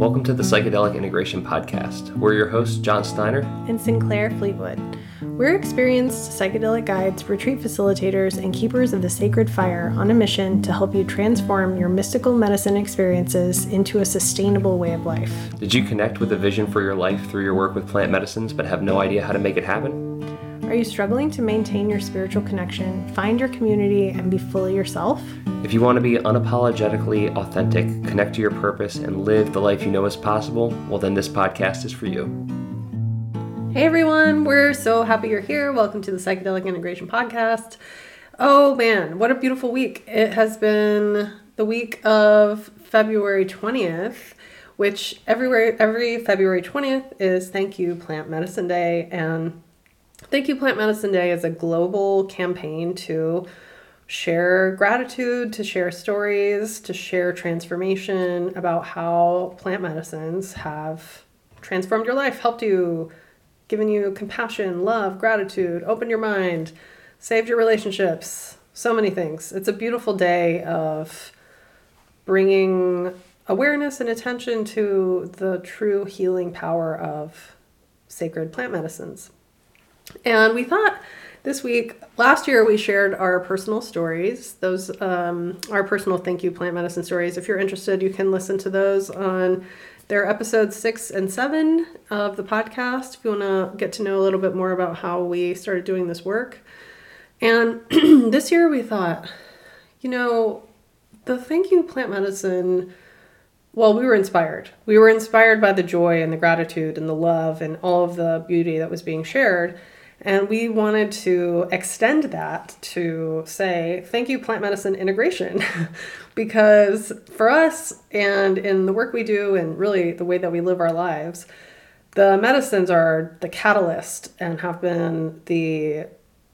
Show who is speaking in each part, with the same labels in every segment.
Speaker 1: Welcome to the Psychedelic Integration Podcast. We're your hosts, John Steiner
Speaker 2: and Sinclair Fleetwood. We're experienced psychedelic guides, retreat facilitators, and keepers of the sacred fire on a mission to help you transform your mystical medicine experiences into a sustainable way of life.
Speaker 1: Did you connect with a vision for your life through your work with plant medicines but have no idea how to make it happen?
Speaker 2: Are you struggling to maintain your spiritual connection, find your community, and be fully yourself?
Speaker 1: If you want to be unapologetically authentic, connect to your purpose, and live the life you know is possible, well, then this podcast is for you.
Speaker 2: Hey everyone, we're so happy you're here. Welcome to the Psychedelic Integration Podcast. Oh man, what a beautiful week! It has been the week of February 20th, which everywhere every February 20th is Thank You Plant Medicine Day and Thank You Plant Medicine Day is a global campaign to share gratitude, to share stories, to share transformation about how plant medicines have transformed your life, helped you, given you compassion, love, gratitude, opened your mind, saved your relationships, so many things. It's a beautiful day of bringing awareness and attention to the true healing power of sacred plant medicines. And we thought this week, last year we shared our personal stories, those um, our personal thank you plant medicine stories. If you're interested, you can listen to those on their episodes six and seven of the podcast. If you want to get to know a little bit more about how we started doing this work. And this year we thought, you know, the thank you plant medicine well, we were inspired. We were inspired by the joy and the gratitude and the love and all of the beauty that was being shared. And we wanted to extend that to say, thank you, plant medicine integration. because for us and in the work we do and really the way that we live our lives, the medicines are the catalyst and have been the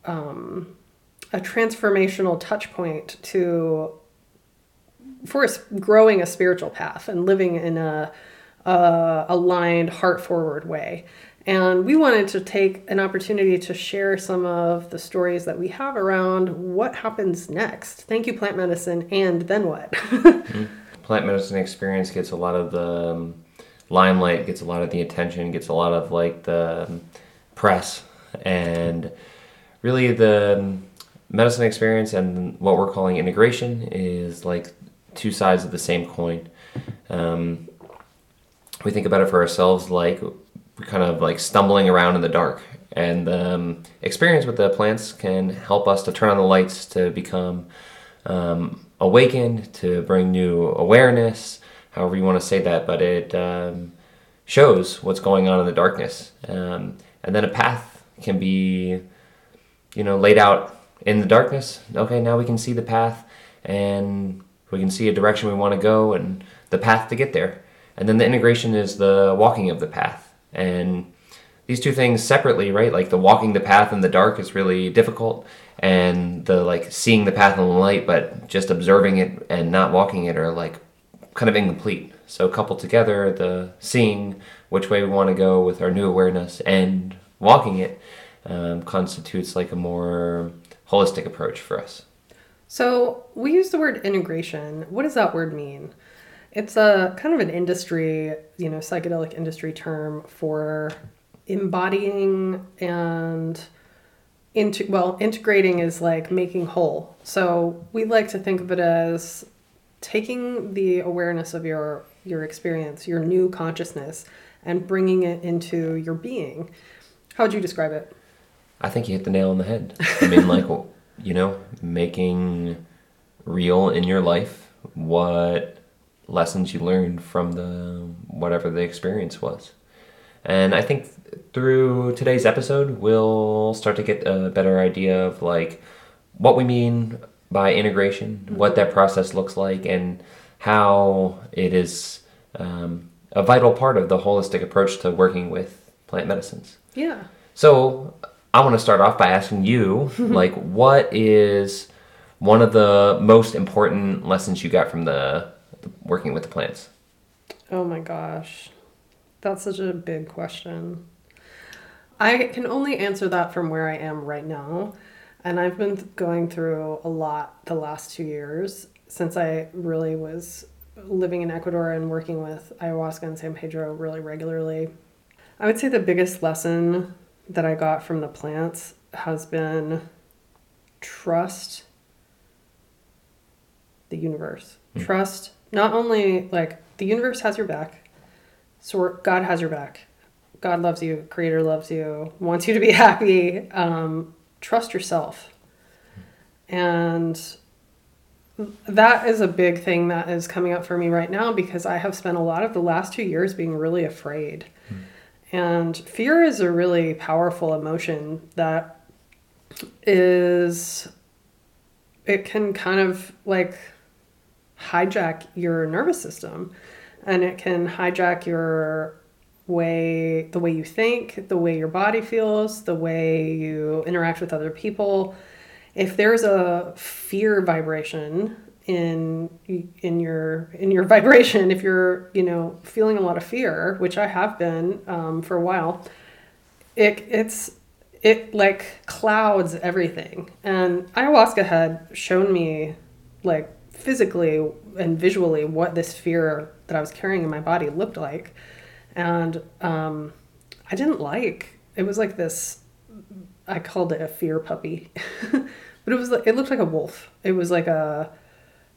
Speaker 2: um, a transformational touch point to for us growing a spiritual path and living in a, a aligned heart forward way and we wanted to take an opportunity to share some of the stories that we have around what happens next. Thank you, plant medicine, and then what?
Speaker 1: mm-hmm. Plant medicine experience gets a lot of the um, limelight, gets a lot of the attention, gets a lot of like the um, press, and really the um, medicine experience and what we're calling integration is like two sides of the same coin. Um, we think about it for ourselves like kind of like stumbling around in the dark. And um, experience with the plants can help us to turn on the lights to become um, awakened, to bring new awareness, however you want to say that, but it um, shows what's going on in the darkness. Um, and then a path can be, you know, laid out in the darkness. Okay, now we can see the path and we can see a direction we want to go and the path to get there. And then the integration is the walking of the path and these two things separately, right? Like the walking the path in the dark is really difficult, and the like seeing the path in the light, but just observing it and not walking it are like kind of incomplete. So coupled together, the seeing which way we want to go with our new awareness and walking it um, constitutes like a more holistic approach for us.
Speaker 2: So we use the word integration. What does that word mean? It's a kind of an industry, you know, psychedelic industry term for embodying and into well, integrating is like making whole. So we like to think of it as taking the awareness of your your experience, your new consciousness, and bringing it into your being. How would you describe it?
Speaker 1: I think you hit the nail on the head. I mean, like, you know, making real in your life what lessons you learned from the whatever the experience was. And I think through today's episode, we'll start to get a better idea of like what we mean by integration, mm-hmm. what that process looks like, and how it is um, a vital part of the holistic approach to working with plant medicines.
Speaker 2: Yeah.
Speaker 1: So I want to start off by asking you, like, what is one of the most important lessons you got from the working with the plants?
Speaker 2: Oh my gosh. That's such a big question. I can only answer that from where I am right now. And I've been going through a lot the last two years since I really was living in Ecuador and working with ayahuasca and San Pedro really regularly. I would say the biggest lesson that I got from the plants has been trust the universe.
Speaker 1: Hmm.
Speaker 2: Trust not only like the universe has your back, so God has your back. God loves you, Creator loves you, wants you to be happy. Um, trust yourself. And that is a big thing that is coming up for me right now because I have spent a lot of the last two years being really afraid. And fear is a really powerful emotion that is, it can kind of like hijack your nervous system and it can hijack your way, the way you think, the way your body feels, the way you interact with other people. If there's a fear vibration in in your in your vibration if you're you know feeling a lot of fear which i have been um, for a while it it's it like clouds everything and ayahuasca had shown me like physically and visually what this fear that i was carrying in my body looked like. And um, i didn't like it was like this i called it a fear puppy. But it was it looked like a wolf. It was like a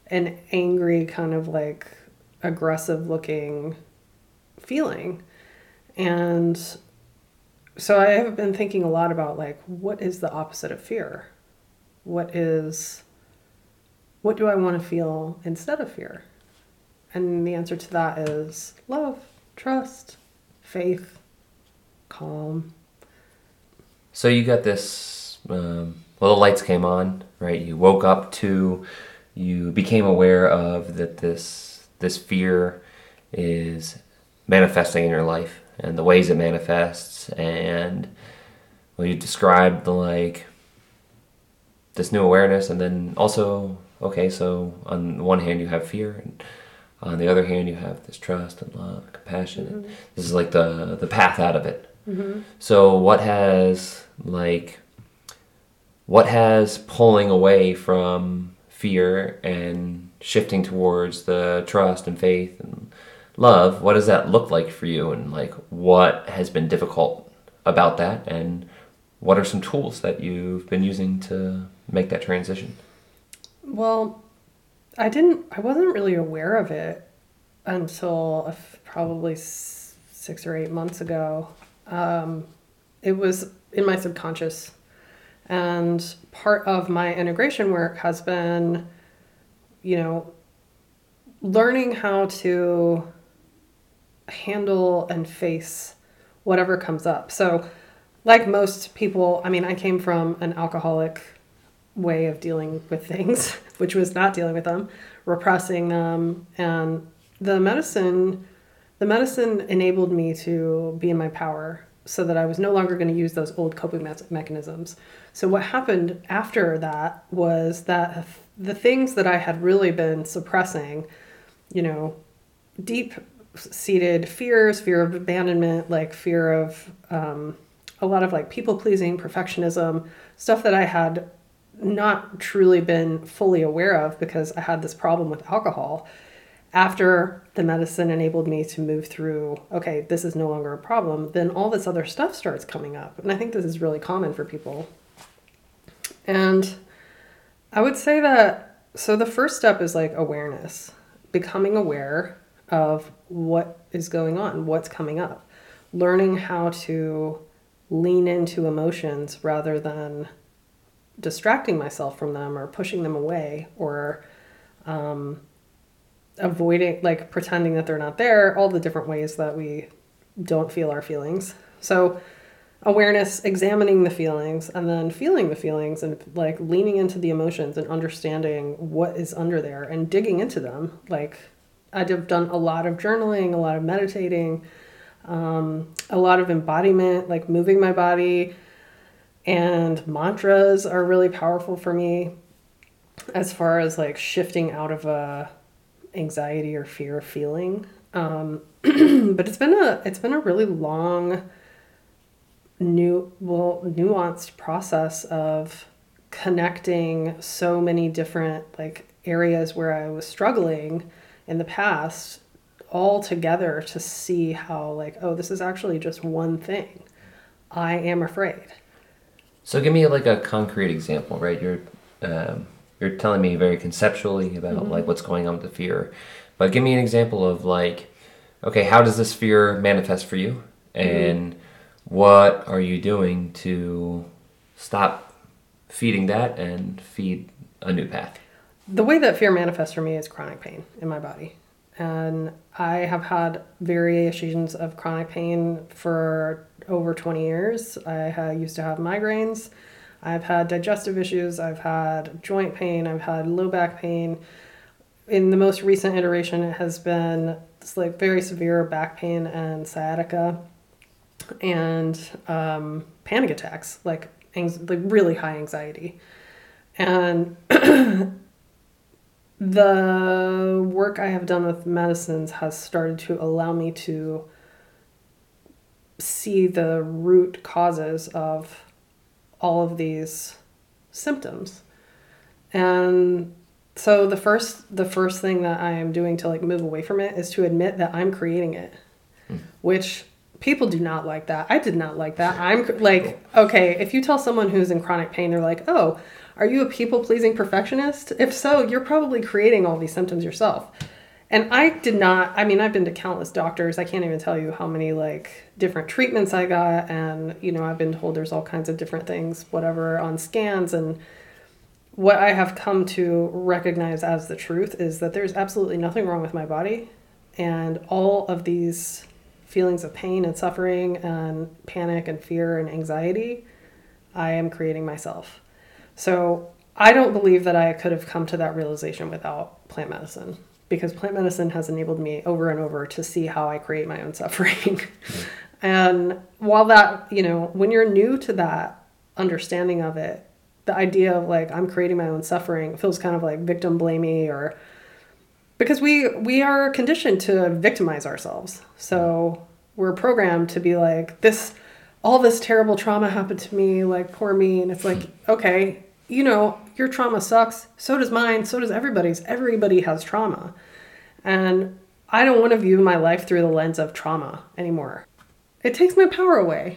Speaker 2: an angry kind of like aggressive looking feeling. And so i have been thinking a lot about like what is the opposite of fear? What is what do i want to feel instead of fear and the answer to that is love trust faith calm
Speaker 1: So you got this. Um, well, the lights came on, right? You woke up to. You became aware of that this this fear is manifesting in your life and the ways it manifests, and well, you described the like this new awareness, and then also okay. So on one hand, you have fear, and on the other hand, you have this trust and love, and compassion. And mm-hmm. this is like the the path out of it. Mm-hmm. So what has like what has pulling away from fear and shifting towards the trust and faith and love, what does that look like for you and like what has been difficult about that and what are some tools that you've been using to make that transition?
Speaker 2: Well, I didn't, I wasn't really aware of it until probably six or eight months ago. Um, it was in my subconscious. And part of my integration work has been, you know, learning how to handle and face whatever comes up. So, like most people, I mean, I came from an alcoholic way of dealing with things, which was not dealing with them, repressing them, and the medicine the medicine enabled me to be in my power so that I was no longer going to use those old coping me- mechanisms. So what happened after that was that the things that I had really been suppressing, you know, deep seated fears, fear of abandonment, like fear of um, a lot of like people pleasing, perfectionism, stuff that I had not truly been fully aware of because I had this problem with alcohol. After the medicine enabled me to move through, okay, this is no longer a problem, then all this other stuff starts coming up. And I think this is really common for people. And I would say that so the first step is like awareness, becoming aware of what is going on, what's coming up, learning how to lean into emotions rather than distracting myself from them or pushing them away or um, avoiding, like pretending that they're not there, all the different ways that we don't feel our feelings. So, awareness, examining the feelings, and then feeling the feelings and like leaning into the emotions and understanding what is under there and digging into them. Like, I've done a lot of journaling, a lot of meditating, um, a lot of embodiment, like moving my body. And mantras are really powerful for me as far as like shifting out of a anxiety or fear feeling. Um, but it's been a it's been a really long new well nuanced process of connecting so many different like areas where I was struggling in the past all together to see how like oh this is actually just one thing i am afraid
Speaker 1: So give me like a concrete example, right? You're um, you're telling me very conceptually about like what's going on with the fear, but give me an example of like, okay, how does this fear manifest for you, and what are you doing to stop feeding that and feed a new path?
Speaker 2: the way that fear manifests for me is chronic pain in my body. And I have had variations of chronic pain for over 20 years. I ha- used to have migraines. I've had digestive issues. I've had joint pain. I've had low back pain. In the most recent iteration, it has been like very severe back pain and sciatica and um, panic attacks, like, anx- like really high anxiety. And the work I have done with medicines has started to allow me to see the root causes of all of these symptoms. And so the first the first thing that I am doing to like move away from it is to admit that I'm creating it. Hmm. Which people do not like that. I did not like that. I'm like okay, if you tell someone who's in chronic pain they're like, "Oh, are you a people-pleasing perfectionist?" If so, you're probably creating all these symptoms yourself. And I did not, I mean, I've been to countless doctors. I can't even tell you how many like different treatments I got. And, you know, I've been told there's all kinds of different things, whatever, on scans. And what I have come to recognize as the truth is that there's absolutely nothing wrong with my body. And all of these feelings of pain and suffering and panic and fear and anxiety, I am creating myself. So I don't believe that I could have come to that realization without plant medicine because plant medicine has enabled me over and over to see how I create my own suffering. and while that, you know, when you're new to that understanding of it, the idea of like I'm creating my own suffering feels kind of like victim blamey or because we we are conditioned to victimize ourselves. So we're programmed to be like this all this terrible trauma happened to me, like poor me, and it's like, okay, you know, your trauma sucks, so does mine, so does everybody's. Everybody has trauma. And I don't want to view my life through the lens of trauma anymore. It takes my power away.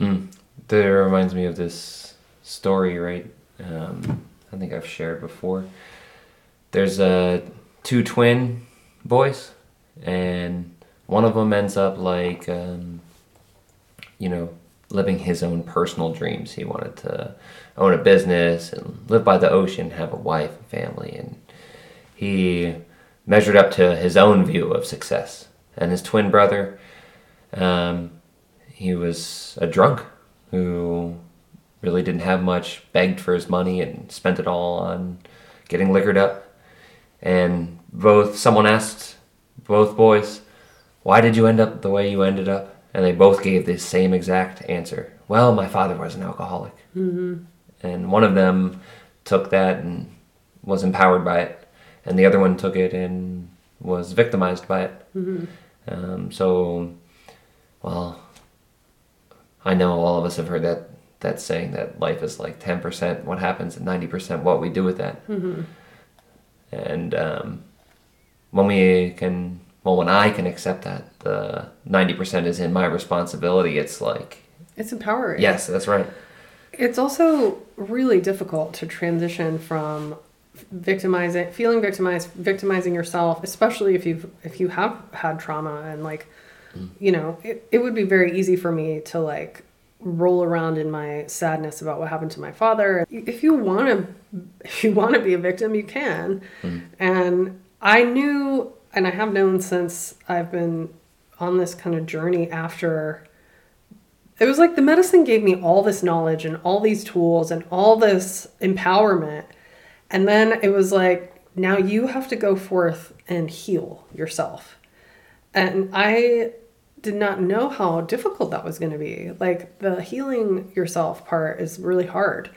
Speaker 1: That reminds me of this story, right? Um, I think I've shared before. There's uh, two twin boys, and one of them ends up like, um, you know, living his own personal dreams. He wanted to own a business and live by the ocean, have a wife and family, and he measured up to his own view of success. And his twin brother, um, he was a drunk who really didn't have much, begged for his money and spent it all on getting liquored up. And both someone asked both boys, "Why did you end up the way you ended up?" And they both gave the same exact answer. Well, my father was an alcoholic. Mm-hmm. And one of them took that and was empowered by it, and the other one took it and was victimized by it. Um, so, well, I know all of us have heard that that saying that life is like ten percent what happens and ninety percent what we do with that. And um, when we can, well, when I can accept that the ninety percent is in my responsibility, it's like,
Speaker 2: It's empowering.
Speaker 1: yes, that's right.
Speaker 2: It's also really difficult to transition from victimizing, feeling victimized, victimizing yourself, especially if you've if you have had trauma and like, you know, it, it would be very easy for me to like roll around in my sadness about what happened to my father. If you want to, if you want to be a victim, you can. Hmm. And I knew, and I have known since I've been on this kind of journey after it was like the medicine gave me all this knowledge and all these tools and all this empowerment. And then it was like, now you have to go forth and heal yourself. And I did not know how difficult that was going to be. Like the healing yourself part is really hard,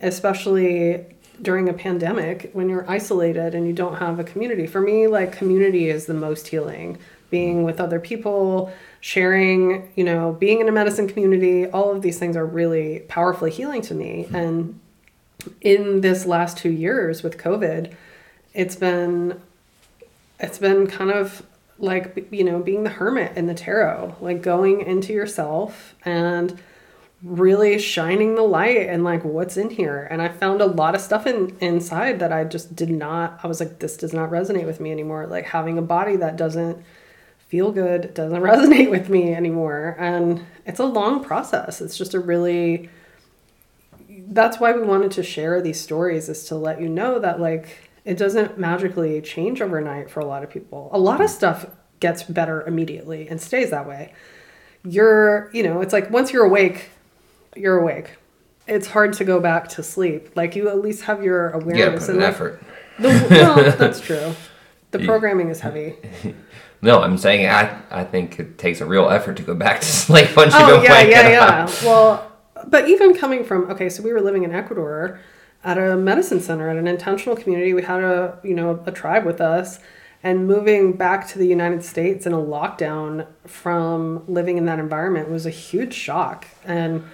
Speaker 2: especially during a pandemic when you're isolated and you don't have a community. For me, like community is the most healing. Being with other people, sharing, you know, being in a medicine community, all of these things are really powerfully healing to me. Hmm. And in this last two years with COVID, it's been it's been kind of like you know being the hermit in the tarot like going into yourself and really shining the light and like what's in here. And i found a lot of stuff in inside that i just did not i was like this does not resonate with me anymore. Like having a body that doesn't feel good doesn't resonate with me anymore. And it's a long process. It's just a really that's why we wanted to share these stories is to let you know that like it doesn't magically change overnight for a lot of people. A lot of stuff gets better immediately and stays that way. You're, you know, it's like once you're awake, you're awake. It's hard to go back to sleep. Like you at least have your
Speaker 1: You
Speaker 2: awareness
Speaker 1: put an
Speaker 2: like,
Speaker 1: effort.
Speaker 2: The, well, that's true. The programming is heavy.
Speaker 1: No, I'm saying I I think it takes a real effort to go back to sleep once you
Speaker 2: Oh
Speaker 1: don't
Speaker 2: yeah,
Speaker 1: wake
Speaker 2: yeah,
Speaker 1: up.
Speaker 2: yeah. Well, but even coming from okay, so we were living in Ecuador at a medicine center at an intentional community. We had a you know a tribe with us, and moving back to the United States in a lockdown from living in that environment was a huge shock. And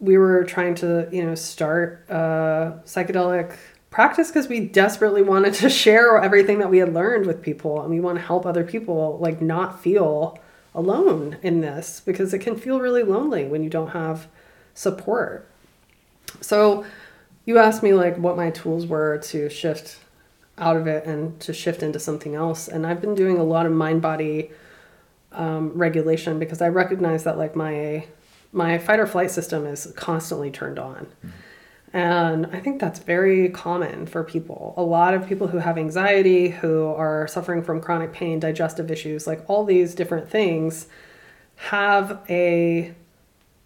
Speaker 2: we were trying to you know start a psychedelic practice because we desperately wanted to share everything that we had learned with people and we want to help other people like not feel alone in this because it can feel really lonely when you don't have support so you asked me like what my tools were to shift out of it and to shift into something else and i've been doing a lot of mind body um, regulation because i recognize that like my my fight or flight system is constantly turned on and I think that's very common for people. A lot of people who have anxiety, who are suffering from chronic pain, digestive issues, like all these different things, have a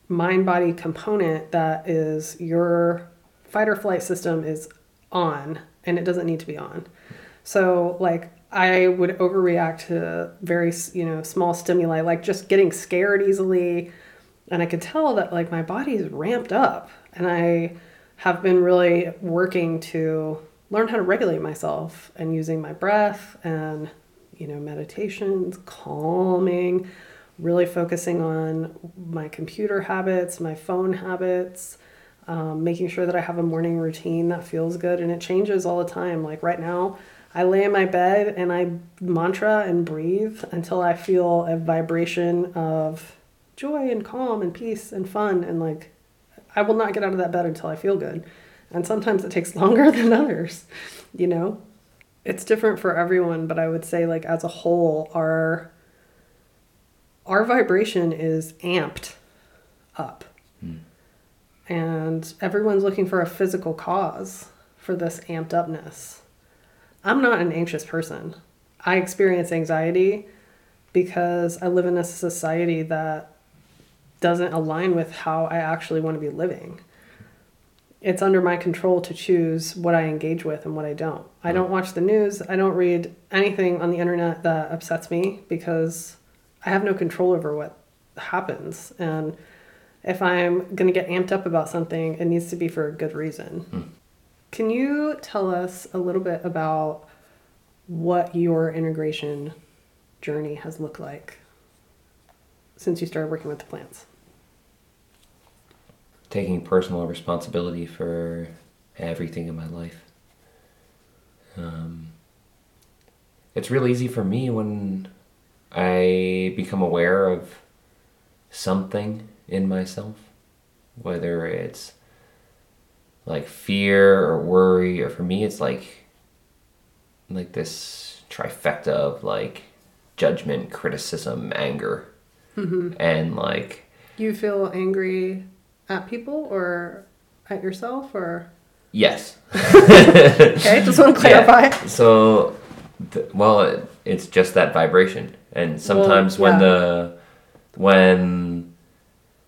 Speaker 2: mind body component that is your fight or flight system is on and it doesn't need to be on. So, like, I would overreact to very, you know, small stimuli, like just getting scared easily. And I could tell that, like, my body's ramped up. And I, have been really working to learn how to regulate myself and using my breath and you know meditations calming really focusing on my computer habits my phone habits um, making sure that i have a morning routine that feels good and it changes all the time like right now i lay in my bed and i mantra and breathe until i feel a vibration of joy and calm and peace and fun and like I will not get out of that bed until I feel good. And sometimes it takes longer than others, you know? It's different for everyone, but I would say like as a whole our our vibration is amped up. And everyone's looking for a physical cause for this amped upness. I'm not an anxious person. I experience anxiety because I live in a society that doesn't align with how I actually want to be living. It's under my control to choose what I engage with and what I don't. I hmm. don't watch the news. I don't read anything on the internet that upsets me because I have no control over what happens. And if I'm going to get amped up about something, it needs to be for a good reason. Can you tell us a little bit about what your integration journey has looked like since you started working with the plants?
Speaker 1: Taking personal responsibility for everything in my life. Um, it's real easy for me when I become aware of something in myself, whether it's like fear or worry, or for me, it's like like this trifecta of like judgment, criticism, anger, mm-hmm. and like
Speaker 2: You feel angry at people or at yourself or
Speaker 1: yes,
Speaker 2: okay, just want to clarify.
Speaker 1: Yeah. So, th- well, it, it's just that vibration, and sometimes when
Speaker 2: yeah.
Speaker 1: the when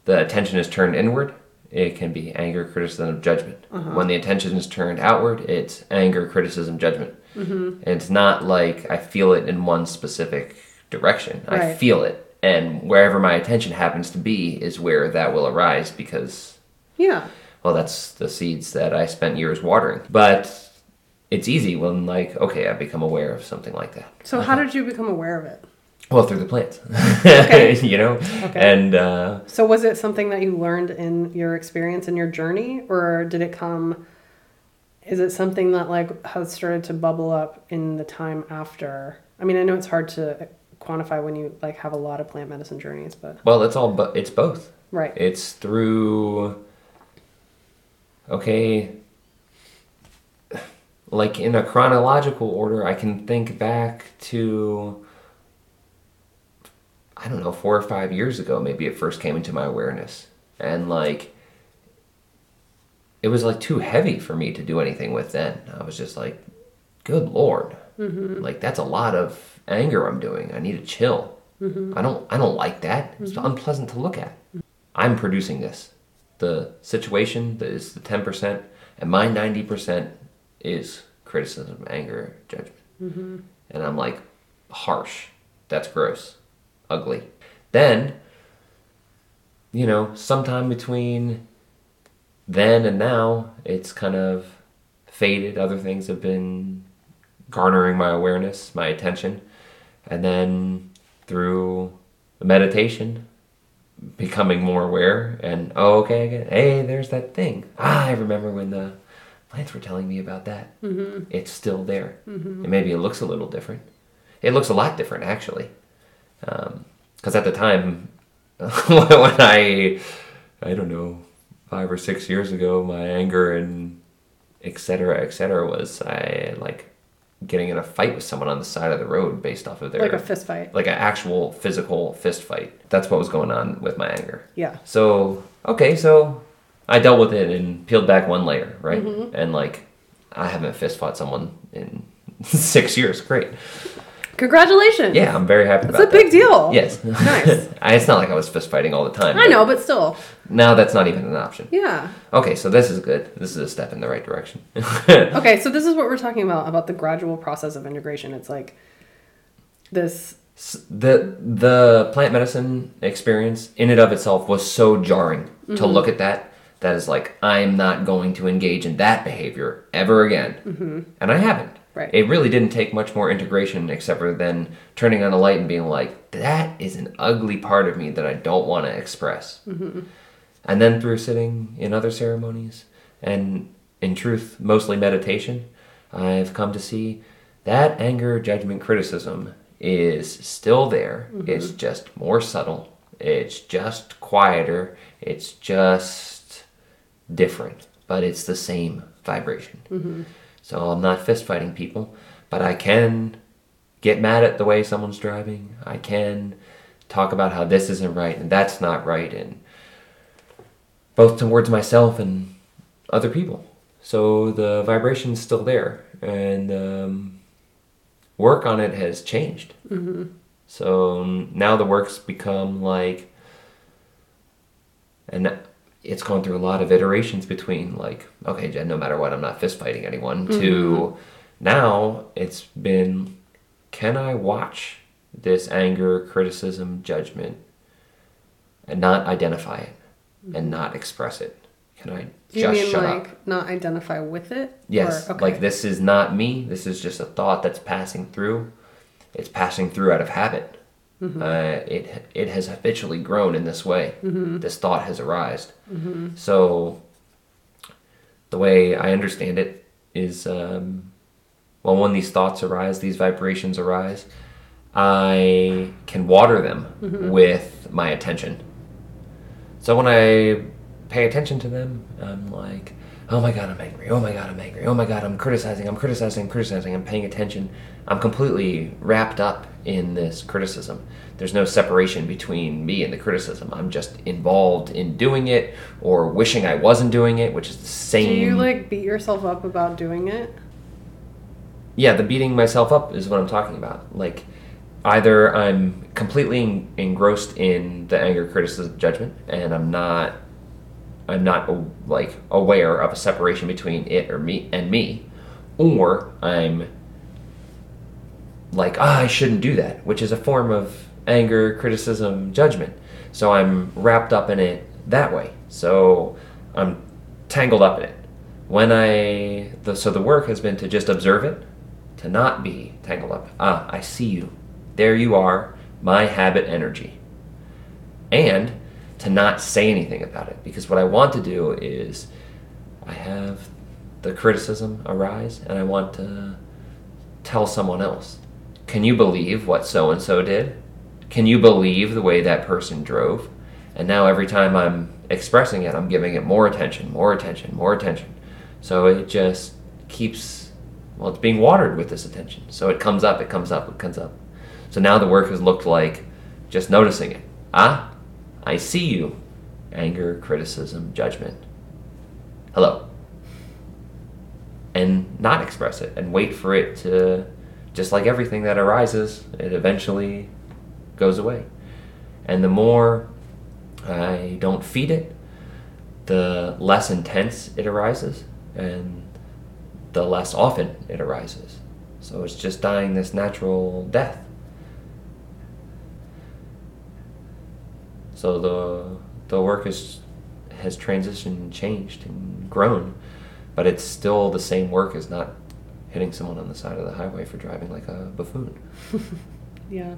Speaker 1: the attention is turned inward, it can be anger, criticism, judgment.
Speaker 2: Uh-huh.
Speaker 1: When the attention is turned outward, it's anger, criticism, judgment.
Speaker 2: Mm-hmm.
Speaker 1: And it's not like I feel it in one specific direction. I feel it, and wherever my attention happens to be is where that will arise because
Speaker 2: Yeah.
Speaker 1: well, that's the seeds that I spent years watering. But it's easy when, like, okay, I become aware of something like that.
Speaker 2: So how did you become aware of it?
Speaker 1: Well, through the plants,
Speaker 2: Okay.
Speaker 1: you know,
Speaker 2: Okay.
Speaker 1: and uh,
Speaker 2: So was it something that you learned in your experience in your journey or did it come is it something that like has started to bubble up in the time after? I mean, I know it's hard to quantify when you like have a lot of plant medicine journeys, but
Speaker 1: Well, it's all but it's both.
Speaker 2: right.
Speaker 1: It's through okay like in a chronological order, I can think back to I don't know, 4 or 5 years ago maybe it first came into my awareness. And like it was like too heavy for me to do anything with then. I was just like, good lord. Mm-hmm. Like that's a lot of anger I'm doing. I need to chill. Mm-hmm. I don't I don't like that. It's mm-hmm. unpleasant to look at. I'm producing this. The situation that is the 10% and my 90% is criticism, anger, judgment. And I'm like harsh. That's gross. Ugly. Then you know, sometime between then and now, it's kind of faded. Other things have been garnering my awareness, my attention. And then through the meditation, becoming more aware and, oh, okay, again, hey, there's that thing. Ah, I remember when the plants were telling me about that. Mm-hmm. It's still there. And maybe it looks a little different. It looks a lot different, actually. Um, because at the time, when I, I don't know, five or six years ago, my anger and etc cetera, et cetera, was I like getting in a fight with someone on the side of the road based off of their
Speaker 2: like a fist fight.
Speaker 1: like an actual physical fist fight. That's what was going on with my anger.
Speaker 2: Yeah.
Speaker 1: So okay, so I dealt with it and peeled back one layer, right? Mm-hmm. And like I haven't fist fought someone in six years. Great.
Speaker 2: Congratulations.
Speaker 1: Yeah, I'm very happy
Speaker 2: It's
Speaker 1: about
Speaker 2: a big deal.
Speaker 1: Yes.
Speaker 2: Nice.
Speaker 1: I, it's not like I was fist fighting all the time.
Speaker 2: I know, but still.
Speaker 1: Now that's not even an option.
Speaker 2: Yeah.
Speaker 1: Okay, so this is good. This is a step in the right direction.
Speaker 2: Okay, so this is what we're talking about about the gradual process of integration. It's like this
Speaker 1: the the plant medicine experience in and of itself was so jarring to mm-hmm. look at that that is like i'm not going to engage in that behavior ever again mm-hmm. and i haven't
Speaker 2: Right.
Speaker 1: it really didn't take much more integration except for then turning on a light and being like that is an ugly part of me that i don't want to express mm-hmm. and then through sitting in other ceremonies and in truth mostly meditation i've come to see that anger judgment criticism is still there. Mm-hmm. It's just more subtle. It's just quieter. It's just different but it's the same vibration mm-hmm. So i'm not fist fighting people but i can get mad at the way someone's driving i can talk about how this isn't right and that's not right and both towards myself and other people. So the vibration's still there, and um, work on it has changed. So um, now the work's become like, and it's gone through a lot of iterations between like, okay, Jen, no matter what, I'm not fist fighting anyone. Mm-hmm. To now it's been, can I watch this anger, criticism, judgment, and not identify it? and not express it? Can I
Speaker 2: do you
Speaker 1: just
Speaker 2: mean
Speaker 1: shut
Speaker 2: like
Speaker 1: up?
Speaker 2: not identify with it?
Speaker 1: Yes,
Speaker 2: Or- okay.
Speaker 1: like this is not me. This is just a thought that's passing through. It's passing through out of habit.
Speaker 2: Mm-hmm.
Speaker 1: Uh, it it has habitually grown in this way.
Speaker 2: Mm-hmm.
Speaker 1: This thought has arisen. So the way I understand it is, um, well, when these thoughts arise, these vibrations arise, I can water them
Speaker 2: Mm-hmm.
Speaker 1: with my attention. So when I pay attention to them, I'm like, oh my god, I'm angry. Oh my god, I'm angry. Oh my god, I'm criticizing. I'm criticizing. I'm criticizing. I'm paying attention. I'm completely wrapped up in this criticism. There's no separation between me and the criticism. I'm just involved in doing it or wishing I wasn't doing it, which is the same.
Speaker 2: do you like beat yourself up about doing it?
Speaker 1: yeah, the beating myself up is what I'm talking about. Like, either I'm completely en- engrossed in the anger, criticism, judgment, and I'm not, I'm not like aware of a separation between it or me and me, or I'm like, ah, I shouldn't do that, which is a form of anger, criticism, judgment. So I'm wrapped up in it that way. So I'm tangled up in it. When I, the, so the work has been to just observe it, to not be tangled up. Ah, I see you. There you are, my habit energy. And to not say anything about it. Because what I want to do is, I have the criticism arise and I want to tell someone else. Can you believe what so and so did? Can you believe the way that person drove? And now every time I'm expressing it, I'm giving it more attention, more attention, more attention. So it just keeps, well, it's being watered with this attention. So it comes up, it comes up, it comes up. So now the work has looked like just noticing it. Ah, I see you. Anger, criticism, judgment. Hello. And not express it and wait for it to, just like everything that arises, it eventually goes away. And the more I don't feed it, the less intense it arises and the less often it arises. So it's just dying this natural death. So the the work is has transitioned, and changed, and grown, but it's still the same work as not hitting someone on the side of the highway for driving like a buffoon.
Speaker 2: Yeah.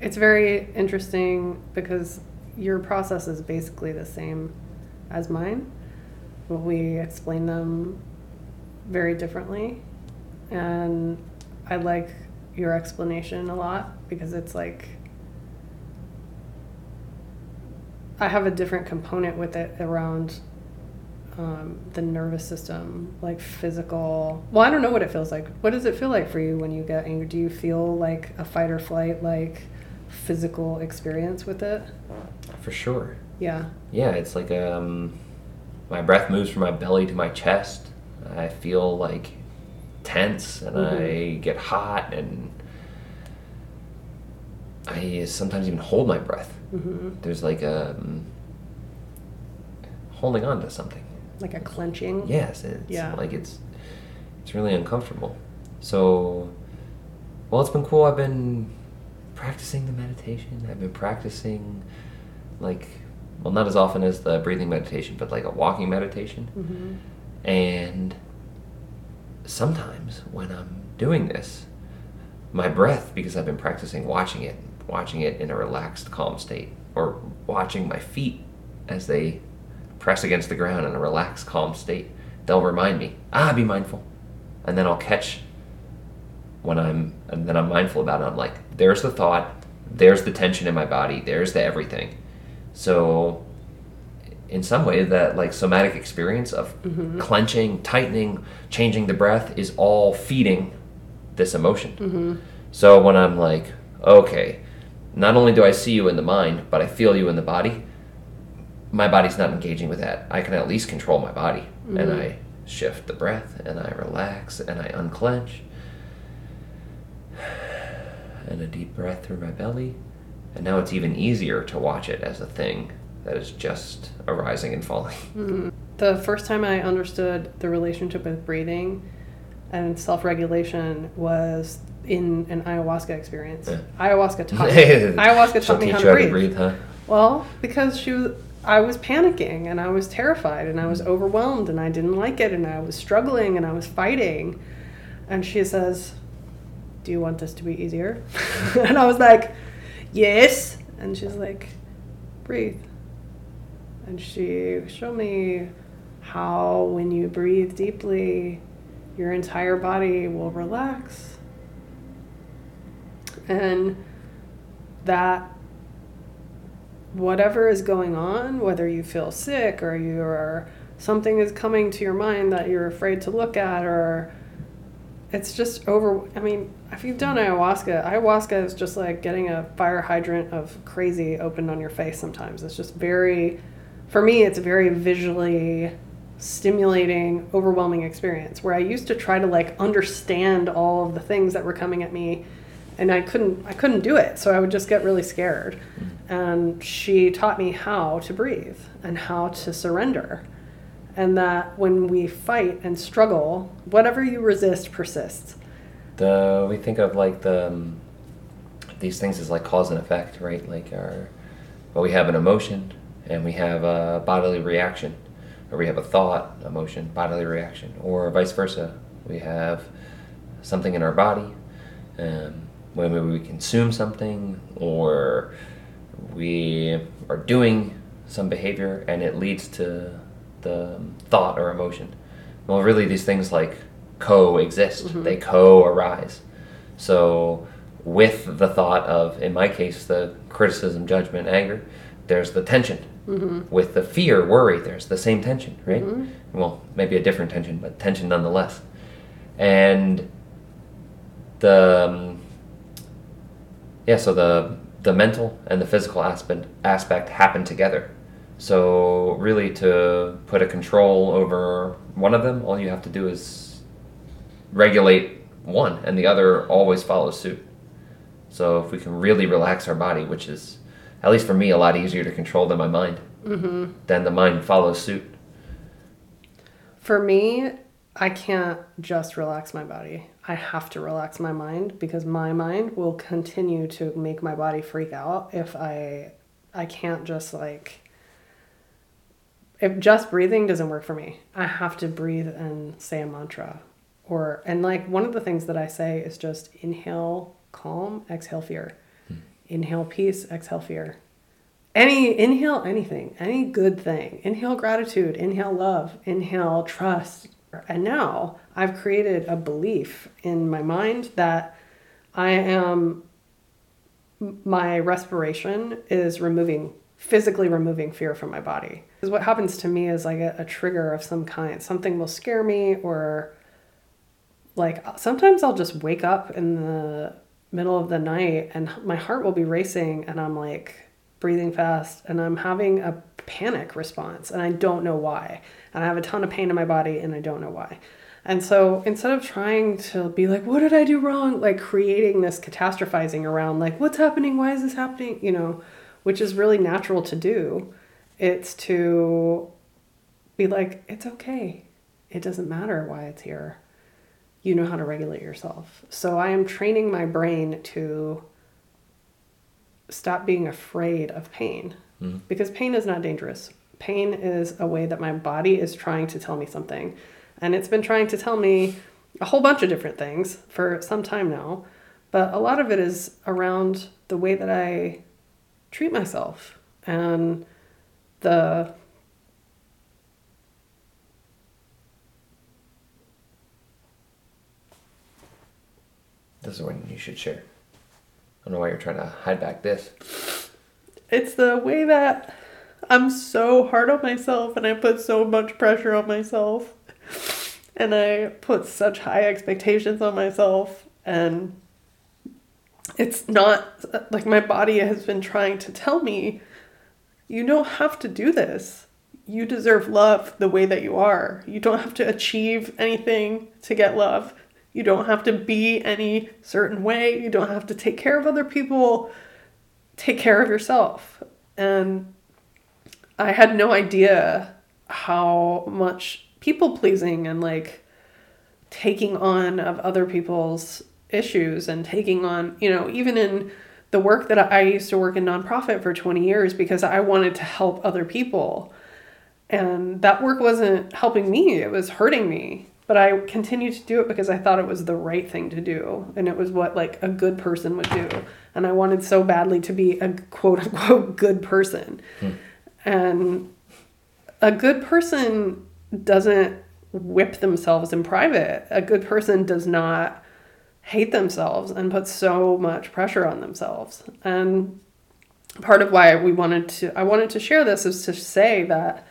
Speaker 2: It's very interesting because your process is basically the same as mine, but we explain them very differently. And I like your explanation a lot because it's like I have a different component with it around um, the nervous system, like physical. Well, I don't know what it feels like. What does it feel like for you when you get angry? Do you feel like a fight or flight, like physical experience with it?
Speaker 1: For sure.
Speaker 2: Yeah.
Speaker 1: Yeah, it's like um, my breath moves from my belly to my chest. I feel like tense and I get hot and I sometimes even hold my breath.
Speaker 2: hmm
Speaker 1: There's like a um, holding on to something.
Speaker 2: Like a clenching.
Speaker 1: Yes, it's
Speaker 2: Yeah.
Speaker 1: like it's it's really uncomfortable. So, well, it's been cool. I've been practicing the meditation. I've been practicing like well, not as often as the breathing meditation, but like a walking meditation.
Speaker 2: hmm
Speaker 1: And sometimes when I'm doing this, my breath, because I've been practicing watching it, watching it in a relaxed, calm state, or watching my feet as they press against the ground in a relaxed, calm state, they'll remind me, ah, be mindful. And then I'll catch when I'm, and then I'm mindful about it. I'm like, there's the thought, there's the tension in my body, there's the everything. So, in some way, that like somatic experience of clenching, tightening, changing the breath is all feeding this emotion.
Speaker 2: hmm
Speaker 1: So when I'm like, okay, not only do I see you in the mind, but I feel you in the body, my body's not engaging with that. I can at least control my body. And
Speaker 2: Mhm.
Speaker 1: I shift the breath and I relax and I unclench. And a deep breath through my belly. And now it's even easier to watch it as a thing that is just arising and falling.
Speaker 2: hmm The first time I understood the relationship with breathing and self regulation was in an ayahuasca experience.
Speaker 1: Yeah.
Speaker 2: Ayahuasca taught me, ayahuasca
Speaker 1: She'll
Speaker 2: taught me how to breathe.
Speaker 1: to breathe, huh?
Speaker 2: Well, because she was, I was panicking and I was terrified and I was mm. overwhelmed and I didn't like it and I was struggling and I was fighting. And she says, Do you want this to be easier? and I was like, Yes. And she's like, Breathe. And she showed me how when you breathe deeply, your entire body will relax. And that whatever is going on, whether you feel sick or you're something is coming to your mind that you're afraid to look at or it's just over I mean, if you've done ayahuasca, ayahuasca is just like getting a fire hydrant of crazy opened on your face sometimes. It's just very for me it's a very visually stimulating, overwhelming experience where I used to try to like understand all of the things that were coming at me and I couldn't I couldn't do it. So I would just get really scared. Mm-hmm. And she taught me how to breathe and how to surrender. And that when we fight and struggle, whatever you resist persists.
Speaker 1: The we think of like the um, these things as like cause and effect, right? Like our well, we have an emotion and we have a bodily reaction, or we have a thought, emotion, bodily reaction, or vice versa. We have something in our body, um, when we consume something, or we are doing some behavior, and it leads to the thought or emotion. Well, really, these things like coexist, mm-hmm. they co arise. So, with the thought of, in my case, the criticism, judgment, anger, there's the tension. Mm-hmm. With the fear, worry, there's the same tension, right? Mm-hmm. Well, maybe a different tension, but tension nonetheless. And the um, yeah, so the the mental and the physical aspect aspect happen together. So really, to put a control over one of them, all you have to do is regulate one, and the other always follows suit. So if we can really relax our body, which is at least for me a lot easier to control than my mind, mm-hmm. then the mind follows suit.
Speaker 2: For me, I can't just relax my body. I have to relax my mind because my mind will continue to make my body freak out if I I can't just like if just breathing doesn't work for me. I have to breathe and say a mantra or and like one of the things that I say is just inhale calm, exhale fear. Hmm. Inhale peace, exhale fear. Any inhale anything, any good thing. Inhale gratitude, inhale love, inhale trust. And now I've created a belief in my mind that I am my respiration is removing physically removing fear from my body. Because what happens to me is I get a trigger of some kind. Something will scare me or like sometimes I'll just wake up in the middle of the night and my heart will be racing and I'm like breathing fast and I'm having a panic response and I don't know why. And I have a ton of pain in my body and I don't know why. And so instead of trying to be like, what did I do wrong? Like creating this catastrophizing around, like, what's happening? Why is this happening? You know, which is really natural to do. It's to be like, it's okay. It doesn't matter why it's here. You know how to regulate yourself. So I am training my brain to stop being afraid of pain Mm-hmm. because pain is not dangerous. Pain is a way that my body is trying to tell me something. And it's been trying to tell me a whole bunch of different things for some time now. But a lot of it is around the way that I treat myself and the
Speaker 1: This is when you should share. I don't know why you're trying to hide back this.
Speaker 2: It's the way that I'm so hard on myself and I put so much pressure on myself and I put such high expectations on myself and it's not like my body has been trying to tell me you don't have to do this. You deserve love the way that you are. You don't have to achieve anything to get love. You don't have to be any certain way. You don't have to take care of other people. Take care of yourself. And I had no idea how much people pleasing and like taking on of other people's issues and taking on, you know, even in the work that I used to work in nonprofit for 20 years because I wanted to help other people. And that work wasn't helping me, it was hurting me. But I continued to do it because I thought it was the right thing to do. And it was what like a good person would do. And I wanted so badly to be a quote unquote good person. Hmm. And a good person doesn't whip themselves in private. A good person does not hate themselves and put so much pressure on themselves. And part of why we wanted to I wanted to share this is to say that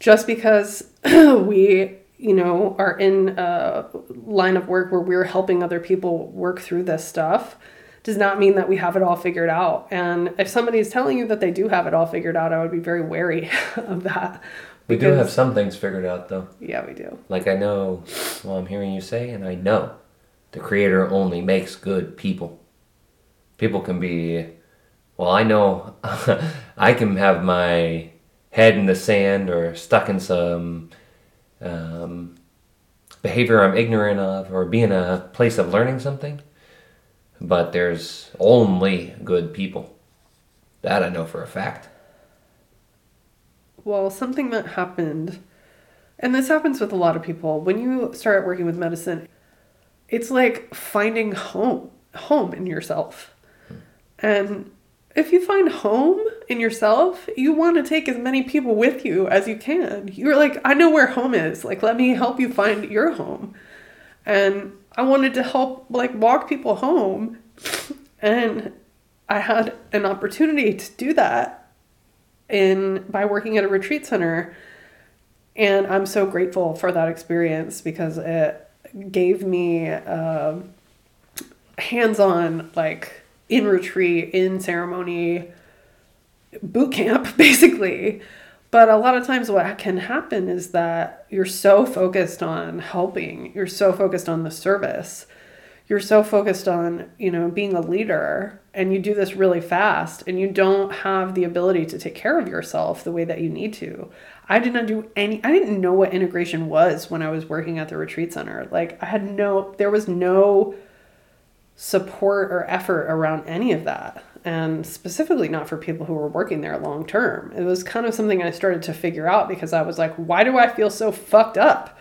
Speaker 2: just because we you know are in a line of work where we're helping other people work through this stuff does not mean that we have it all figured out. And if somebody is telling you that they do have it all figured out, I would be very wary of that.
Speaker 1: We do have some things figured out though.
Speaker 2: Yeah, we do.
Speaker 1: Like I know, well, I'm hearing you say, and I know the Creator only makes good people. People can be, well, I know I can have my head in the sand or stuck in some um, behavior I'm ignorant of or be in a place of learning something, but there's only good people. That I know for a fact.
Speaker 2: Well, something that happened, and this happens with a lot of people, when you start working with medicine, it's like finding home, home in yourself. And if you find home in yourself, you want to take as many people with you as you can. You're like, I know where home is. Like, let me help you find your home. And I wanted to help, like, walk people home. And I had an opportunity to do that in by working at a retreat center. And I'm so grateful for that experience because it gave me uh, hands-on, like, in retreat, in ceremony, boot camp, basically. But a lot of times, what can happen is that you're so focused on helping, you're so focused on the service, you're so focused on, you know, being a leader, and you do this really fast, and you don't have the ability to take care of yourself the way that you need to. I did not do any, I didn't know what integration was when I was working at the retreat center. Like, I had no, there was no support or effort around any of that and specifically not for people who were working there long term. It was kind of something I started to figure out because I was like, why do I feel so fucked up?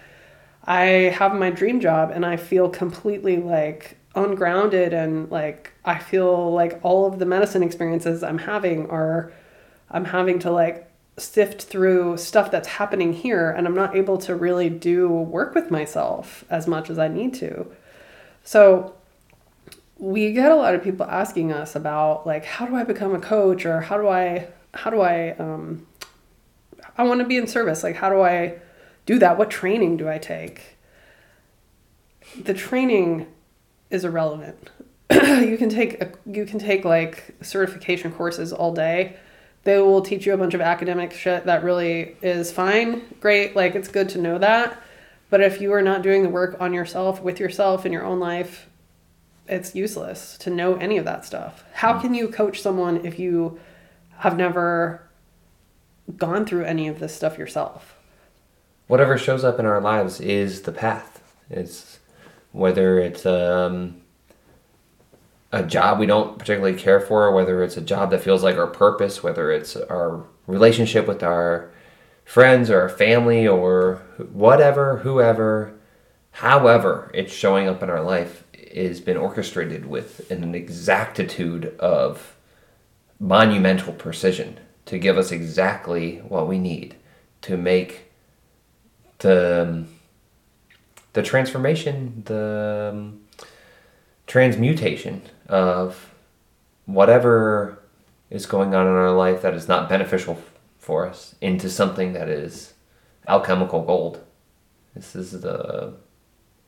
Speaker 2: I have my dream job and I feel completely like ungrounded and like I feel like all of the medicine experiences I'm having are I'm having to like sift through stuff that's happening here and I'm not able to really do work with myself as much as I need to. So we get a lot of people asking us about like how do I become a coach or how do I how do I um, I want to be in service. Like how do I do that? What training do I take? The training is irrelevant. You can take a, you can take like certification courses all day. They will teach you a bunch of academic shit that really is fine. Great. Like it's good to know that. But if you are not doing the work on yourself with yourself in your own life it's useless to know any of that stuff. How can you coach someone if you have never gone through any of this stuff yourself?
Speaker 1: Whatever shows up in our lives is the path. It's whether it's um, a job we don't particularly care for, whether it's a job that feels like our purpose, whether it's our relationship with our friends or our family or whatever, whoever, however it's showing up in our life has been orchestrated with an exactitude of monumental precision to give us exactly what we need to make the the transformation, the um, transmutation of whatever is going on in our life that is not beneficial for us into something that is alchemical gold. This is the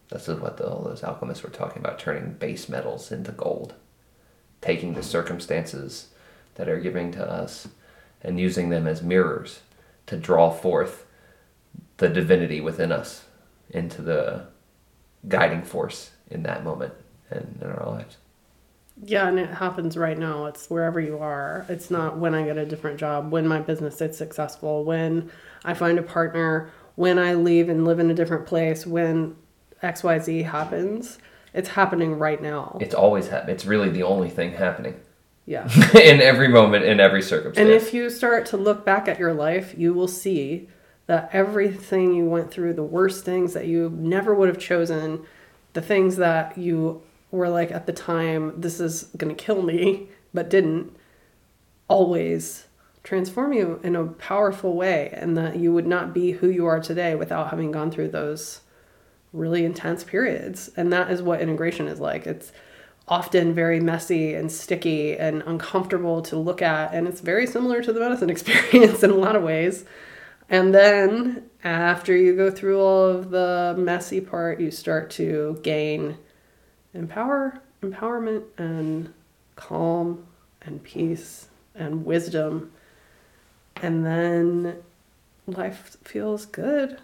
Speaker 1: this is what the, all those alchemists were talking about turning base metals into gold, taking the circumstances that are giving to us and using them as mirrors to draw forth the divinity within us into the guiding force in that moment and in our lives.
Speaker 2: Yeah, and it happens right now. It's wherever you are. It's not when I get a different job, when my business is successful, when I find a partner, when I leave and live in a different place, when XYZ happens, it's happening right now.
Speaker 1: It's always happening. It's really the only thing happening.
Speaker 2: Yeah.
Speaker 1: in every moment, in every circumstance.
Speaker 2: And if you start to look back at your life, you will see that everything you went through, the worst things that you never would have chosen, the things that you were like at the time, this is going to kill me, but didn't, always transform you in a powerful way. And that you would not be who you are today without having gone through those really intense periods. And that is what integration is like. It's often very messy and sticky and uncomfortable to look at. And it's very similar to the medicine experience in a lot of ways. And then after you go through all of the messy part, you start to gain empower, empowerment and calm and peace and wisdom. And then life feels good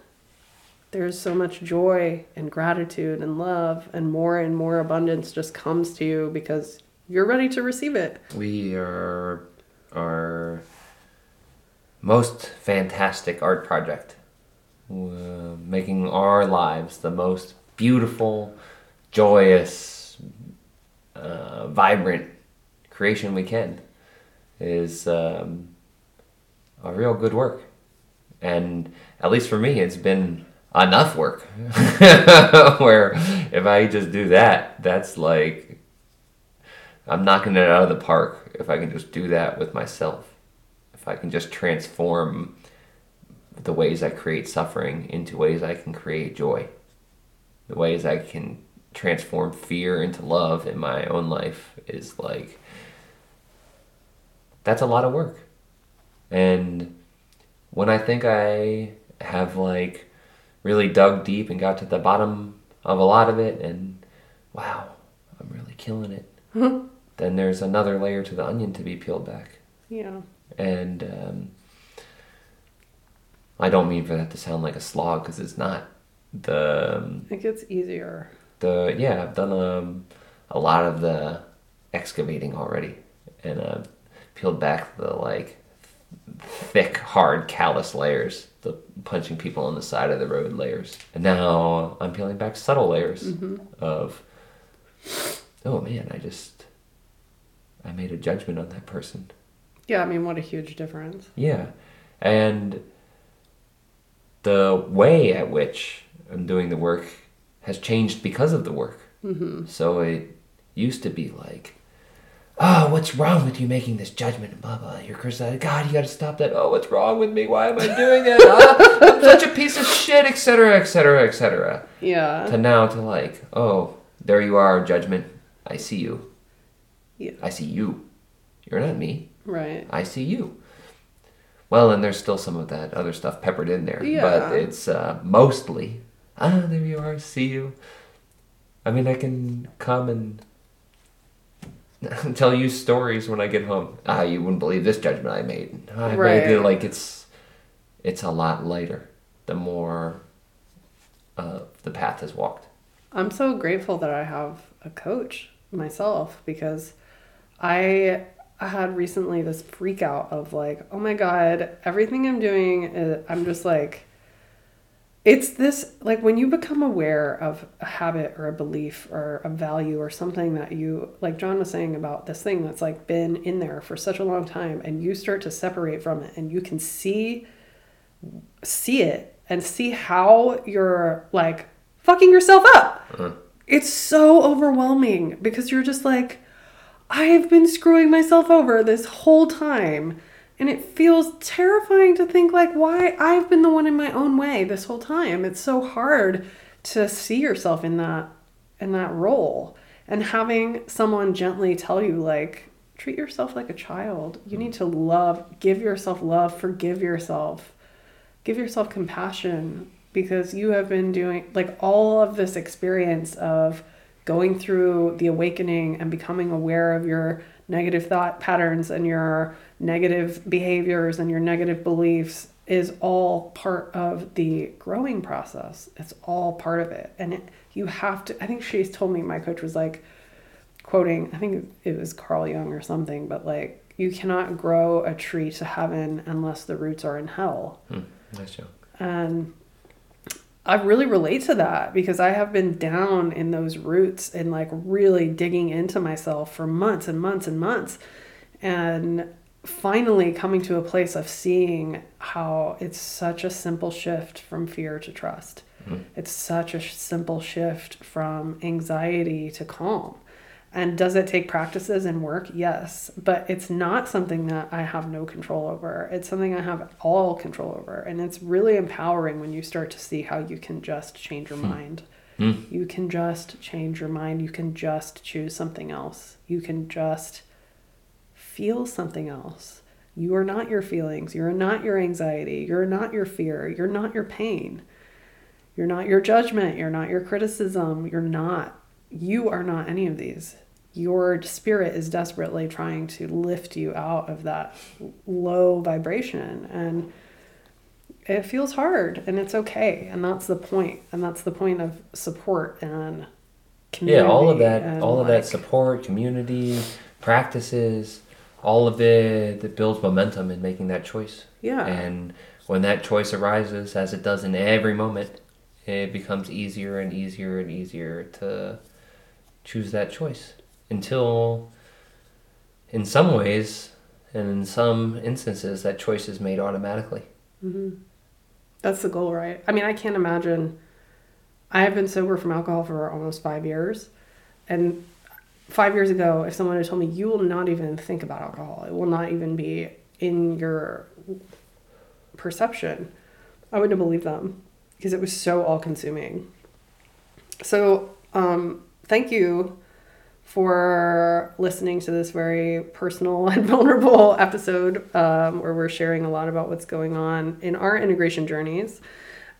Speaker 2: there's so much joy and gratitude and love and more and more abundance just comes to you because you're ready to receive it.
Speaker 1: We are our most fantastic art project, making our lives the most beautiful, joyous, uh, vibrant creation we can is um, a real good work. And at least for me, it's been enough work. Where if I just do that, that's like I'm knocking it out of the park if I can just do that with myself. If I can just transform the ways I create suffering into ways I can create joy. The ways I can transform fear into love in my own life is like that's a lot of work. And when I think I have like really dug deep and got to the bottom of a lot of it and wow, I'm really killing it. then there's another layer to the onion to be peeled back.
Speaker 2: Yeah.
Speaker 1: And um, I don't mean for that to sound like a slog because it's not. The um,
Speaker 2: It gets easier.
Speaker 1: the yeah, I've done um, a lot of the excavating already, and uh, peeled back the like thick, hard, callous layers, the punching people on the side of the road layers, and now I'm peeling back subtle layers of oh man, I just I made a judgment on that person.
Speaker 2: Yeah, I mean, what a huge difference.
Speaker 1: Yeah. And the way at which I'm doing the work has changed because of the work. Mm-hmm. So it used to be like, oh, what's wrong with you making this judgment? Blah, blah. You're criticizing. God, you got to stop that. Oh, what's wrong with me? Why am I doing it? Ah, I'm such a piece of shit, etc., etc., etc.
Speaker 2: Yeah.
Speaker 1: To now to like, oh, there you are, judgment. I see you.
Speaker 2: Yeah.
Speaker 1: I see you. You're not me.
Speaker 2: Right.
Speaker 1: I see you. Well, and there's still some of that other stuff peppered in there,
Speaker 2: Yeah.
Speaker 1: but it's uh, mostly ah, there you are, see you. I mean, I can come and tell you stories when I get home. Ah, you wouldn't believe this judgment I made. Ah, I
Speaker 2: Right.
Speaker 1: made it like it's it's a lot lighter the more uh, the path is walked.
Speaker 2: I'm so grateful that I have a coach myself because I I had recently this freak out of like, oh my god, everything I'm doing, is, I'm just like, it's this like when you become aware of a habit or a belief or a value or something that you like John was saying about this thing that's like been in there for such a long time and you start to separate from it and you can see see it and see how you're like fucking yourself up. Uh-huh. It's so overwhelming because you're just like, I have been screwing myself over this whole time. And it feels terrifying to think like why I've been the one in my own way this whole time. It's so hard to see yourself in that in that role. And having someone gently tell you like treat yourself like a child. You need to love, give yourself love, forgive yourself give yourself compassion because you have been doing like all of this experience of going through the awakening and becoming aware of your negative thought patterns and your negative behaviors and your negative beliefs is all part of the growing process. It's all part of it. And it, you have to, I think she's told me, my coach was like, quoting, I think it was Carl Jung or something, but like, you cannot grow a tree to heaven unless the roots are in hell.
Speaker 1: Hmm. Nice joke.
Speaker 2: And I really relate to that because I have been down in those roots and like really digging into myself for months and months and months. And finally coming to a place of seeing how it's such a simple shift from fear to trust. Hmm. It's such a simple shift from anxiety to calm. And does it take practices and work? Yes. But it's not something that I have no control over. It's something I have all control over. And it's really empowering when you start to see how you can just change your hmm. mind. Hmm. You can just change your mind. You can just choose something else. You can just feel something else. You are not your feelings. You're not your anxiety. You're not your fear. You're not your pain. You're not your judgment. You're not your criticism. You're not. You are not any of these. Your spirit is desperately trying to lift you out of that low vibration. And it feels hard and it's okay. And that's the point. And that's the point of support and community.
Speaker 1: Yeah, all of that, all of that support, community, practices, all of it that builds momentum in making that choice.
Speaker 2: Yeah.
Speaker 1: And when that choice arises, as it does in every moment, it becomes easier and easier and easier to choose that choice until, in some ways, and in some instances, that choice is made automatically.
Speaker 2: That's the goal, right? I mean, I can't imagine. I have been sober from alcohol for almost five years. And five years ago, if someone had told me you will not even think about alcohol, it will not even be in your perception, I wouldn't have believed them because it was so all consuming. So, um, thank you for listening to this very personal and vulnerable episode um, where we're sharing a lot about what's going on in our integration journeys.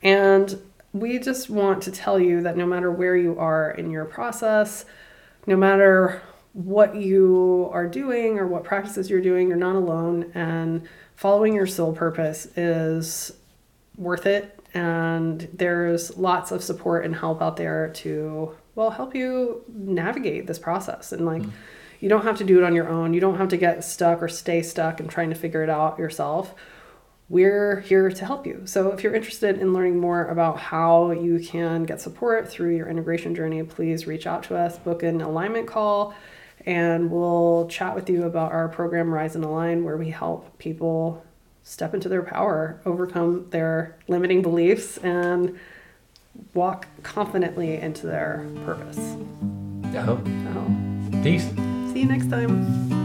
Speaker 2: And we just want to tell you that no matter where you are in your process, no matter what you are doing or what practices you're doing, you're not alone. And following your soul purpose is worth it. And there's lots of support and help out there to, well, help you navigate this process. And like, mm. you don't have to do it on your own. You don't have to get stuck or stay stuck and trying to figure it out yourself we're here to help you. So if you're interested in learning more about how you can get support through your integration journey, please reach out to us, book an alignment call, and we'll chat with you about our program Rise and Align, where we help people step into their power, overcome their limiting beliefs, and walk confidently into their purpose.
Speaker 1: Oh. oh. Peace.
Speaker 2: See you next time.